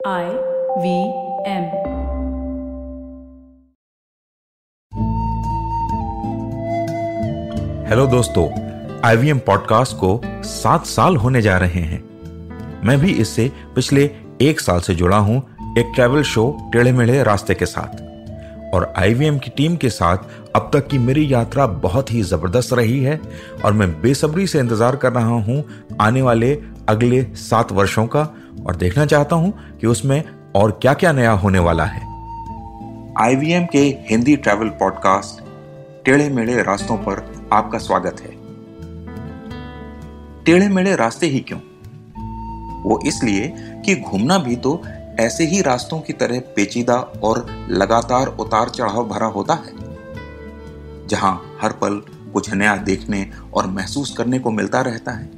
I V M. Hello दोस्तों IVM podcast को सात साल होने जा रहे हैं मैं भी इससे पिछले एक साल से जुड़ा हूँ एक ट्रैवल शो टेढ़े मेढ़े रास्ते के साथ और आईवीएम की टीम के साथ अब तक की मेरी यात्रा बहुत ही ज़बरदस्त रही है और मैं बेसब्री से इंतज़ार कर रहा हूँ आने वाले अगले सात वर्षों का और देखना चाहता हूँ कि उसमें और क्या क्या नया होने वाला है। आईवीएम के हिंदी ट्रैवल पॉडकास्ट टेढ़े मेढ़े रास्तों पर आपका स्वागत है। टेढ़े मेढ़े रास्ते ही क्यों? वो इसलिए कि घूमना भी तो ऐसे ही रास्तों की तरह पेचीदा और लगातार उतार चढ़ाव भरा होता है, जहाँ हर पल कुछ नया देखने और महसूस करने को मिलता रहता है।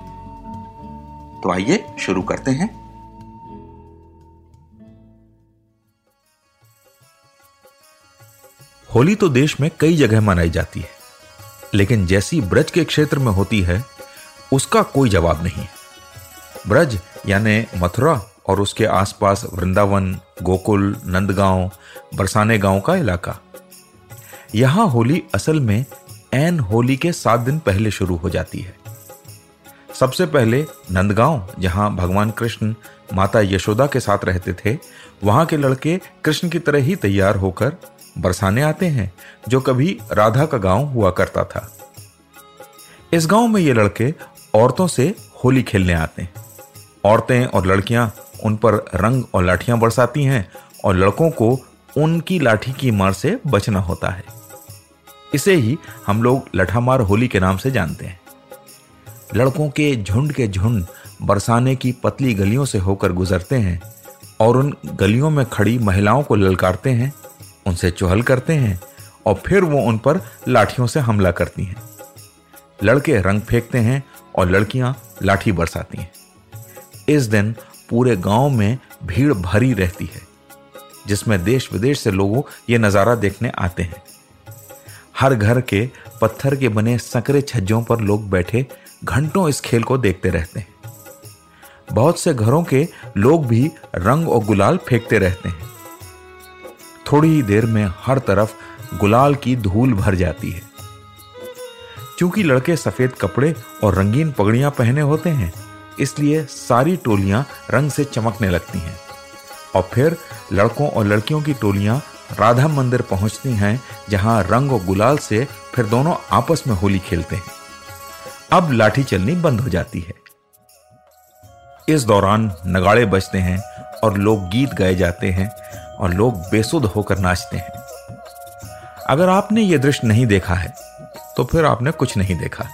तो आइए शुरू करते हैं। होली तो देश में कई जगह मनाई जाती है, लेकिन जैसी ब्रज के क्षेत्र में होती है, उसका कोई जवाब नहीं। ब्रज यानी मथुरा और उसके आसपास वृंदावन, गोकुल, नंदगांव, बरसाने गाँव का इलाका। यहाँ होली असल में एन होली के सात दिन पहले शुरू हो जाती है। सबसे पहले नंदगांव, जहाँ भगवान कृष्ण माता यशोदा के साथ रहते थे, वहाँ के लड़के कृष्ण की तरह ही तैयार होकर बरसाने आते हैं, जो कभी राधा का गाँव हुआ करता था। इस गाँव में ये लड़के औरतों से होली खेलने आते हैं। औरतें और लड़कियाँ उन पर रंग और लाठियाँ बरसाती हैं और लड़कों को उनकी लाठी की मार से बचना होता है। इसे ही हम लोग लठामार होली के नाम से जानते हैं। लड़कों के झुंड के झुंड बरसाने की पतली गलियों से होकर गुजरते हैं और उन गलियों में खड़ी महिलाओं को ललकारते हैं, उनसे चुहल करते हैं और फिर वो उन पर लाठियों से हमला करती हैं। लड़के रंग फेंकते हैं और लड़कियाँ लाठी बरसाती हैं। इस दिन पूरे गाँव में भीड़ भरी रहती है, जिसमें देश विदेश से लोगों ये नज़ारा देखने आते हैं। हर घर के पत्थर के बने सकरे छज्जों पर लोग बैठे घंटों इस खेल को देखते रहते हैं। बहुत से घरों के लोग भी रंग और गुलाल फेंकते रहते हैं। थोड़ी ही देर में हर तरफ़ गुलाल की धूल भर जाती है। क्योंकि लड़के सफ़ेद कपड़े और रंगीन पगड़ियाँ पहने होते हैं, इसलिए सारी टोलियाँ रंग से चमकने लगती हैं। और फिर लड़कों और लड़कियों की टोलियाँ राधा मंदिर पहुँचती हैं, जहाँ रंग और गुलाल से फिर दोनों आपस में होली खेलते हैं। अब लाठी चलनी बंद हो जाती है। इस दौरान नगाड़े बजते हैं और लोग गीत गाए जाते हैं और लोग बेसुध होकर नाचते हैं। अगर आपने यह दृश्य नहीं देखा है तो फिर आपने कुछ नहीं देखा।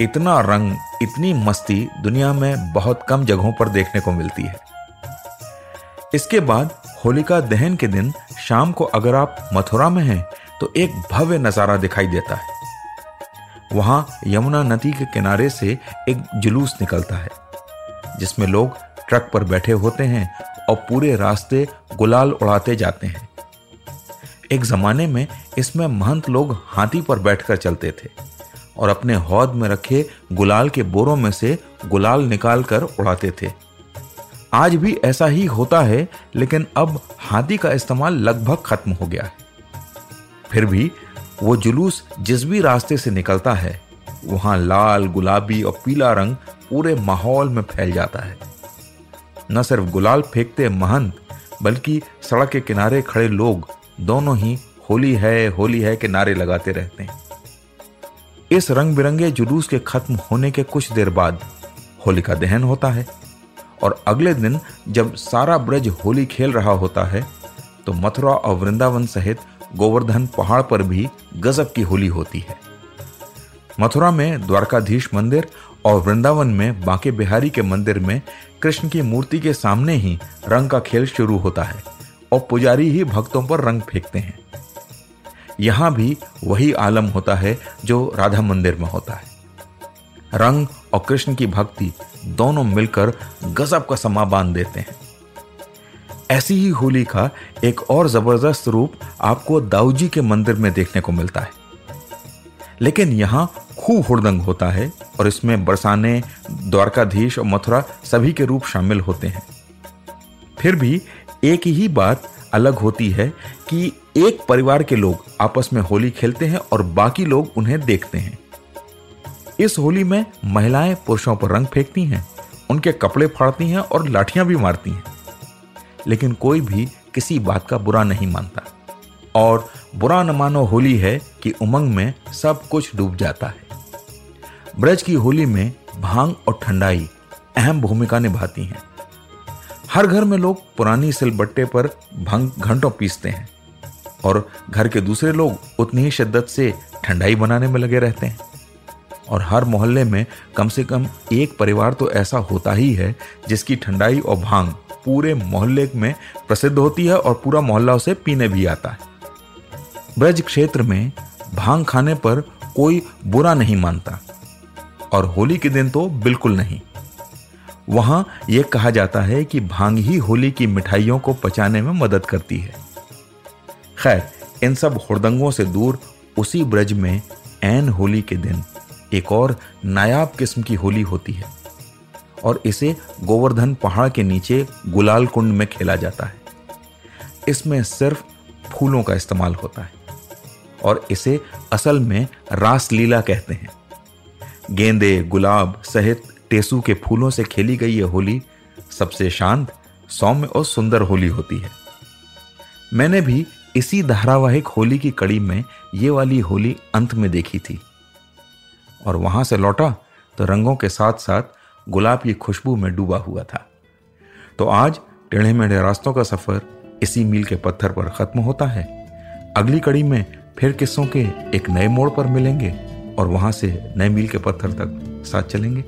इतना रंग, इतनी मस्ती दुनिया में बहुत कम जगहों पर देखने को मिलती है। इसके बाद होलिका दहन के दिन शाम को अगर आप मथुरा में हैं तो एक भव्य नज़ारा दिखाई देता है। वहाँ यमुना नदी के किनारे से एक जुलूस निकलता है, जिसमें लोग ट्रक पर बैठे होते हैं और पूरे रास्ते गुलाल उड़ाते जाते हैं। एक जमाने में इसमें महंत लोग हाथी पर बैठकर चलते थे और अपने हौद में रखे गुलाल के बोरों में से गुलाल निकाल कर उड़ाते थे। आज भी ऐसा ही होता है, लेकिन अब हाथी का इस्तेमाल लगभग खत्म हो गया है। फिर भी वो जुलूस जिस भी रास्ते से निकलता है। वहाँ लाल, गुलाबी और पीला रंग पूरे माहौल में फैल जाता है। न सिर्फ़ गुलाल फेंकते महंत, बल्कि सड़क के किनारे खड़े लोग दोनों ही होली है होली है के नारे लगाते रहते हैं। इस रंग बिरंगे जुलूस के खत्म होने के कुछ देर बाद होली का दहन होता है और अगले दिन जब सारा ब्रज होली खेल रहा होता है तो मथुरा और वृंदावन सहित गोवर्धन पहाड़ पर भी गजब की होली होती है। मथुरा में द्वारकाधीश मंदिर और वृंदावन में बांके बिहारी के मंदिर में कृष्ण की मूर्ति के सामने ही रंग का खेल शुरू होता है और पुजारी ही भक्तों पर रंग फेंकते हैं। यहाँ भी वही आलम होता है जो राधा मंदिर में होता है। रंग और कृष्ण की भक्ति दोनों मिलकर गजब का समा बाँध देते हैं। ऐसी ही होली का एक और ज़बरदस्त रूप आपको दाऊजी के मंदिर में देखने को मिलता है। लेकिन यहाँ खूब हुड़दंग होता है और इसमें बरसाने, द्वारकाधीश और मथुरा सभी के रूप शामिल होते हैं। फिर भी एक ही बात अलग होती है कि एक परिवार के लोग आपस में होली खेलते हैं और बाकी लोग उन्हें देखते हैं। इस होली में महिलाएँ पुरुषों पर रंग फेंकती हैं, उनके कपड़े फाड़ती हैं और लाठियाँ भी मारती हैं। लेकिन कोई भी किसी बात का बुरा नहीं मानता। और बुरा न मानो होली है कि उमंग में सब कुछ डूब जाता है। ब्रज की होली में भाँग और ठंडाई अहम भूमिका निभाती हैं। हर घर में लोग पुरानी सिलबट्टे पर भाँग घंटों पीसते हैं और घर के दूसरे लोग उतनी ही शिद्दत से ठंडाई बनाने में लगे रहते हैं। और हर मोहल्ले में कम से कम एक परिवार तो ऐसा होता ही है जिसकी ठंडाई और भाँग पूरे मोहल्ले में प्रसिद्ध होती है और पूरा मोहल्ला उसे पीने भी आता है। ब्रज क्षेत्र में भाँग खाने पर कोई बुरा नहीं मानता और होली के दिन तो बिल्कुल नहीं। वहाँ यह कहा जाता है कि भाँग ही होली की मिठाइयों को पचाने में मदद करती है। खैर, इन सब हुड़दंगों से दूर उसी ब्रज में एन होली के दिन एक और नायाब किस्म की होली होती है। और इसे गोवर्धन पहाड़ के नीचे गुलाल कुंड में खेला जाता है। इसमें सिर्फ़ फूलों का इस्तेमाल होता है और इसे असल में रास लीला कहते हैं। गेंदे, गुलाब सहित टेसू के फूलों से खेली गई यह होली सबसे शांत, सौम्य और सुंदर होली होती है। मैंने भी इसी धारावाहिक होली की कड़ी में ये वाली होली अंत में देखी थी। और वहाँ से लौटा तो रंगों के साथ साथ गुलाब की खुशबू में डूबा हुआ था। तो आज टेढ़े मेढ़े रास्तों का सफ़र इसी मील के पत्थर पर खत्म होता है। अगली कड़ी में फिर किस्सों के एक नए मोड़ पर मिलेंगे और वहाँ से नए मील के पत्थर तक साथ चलेंगे।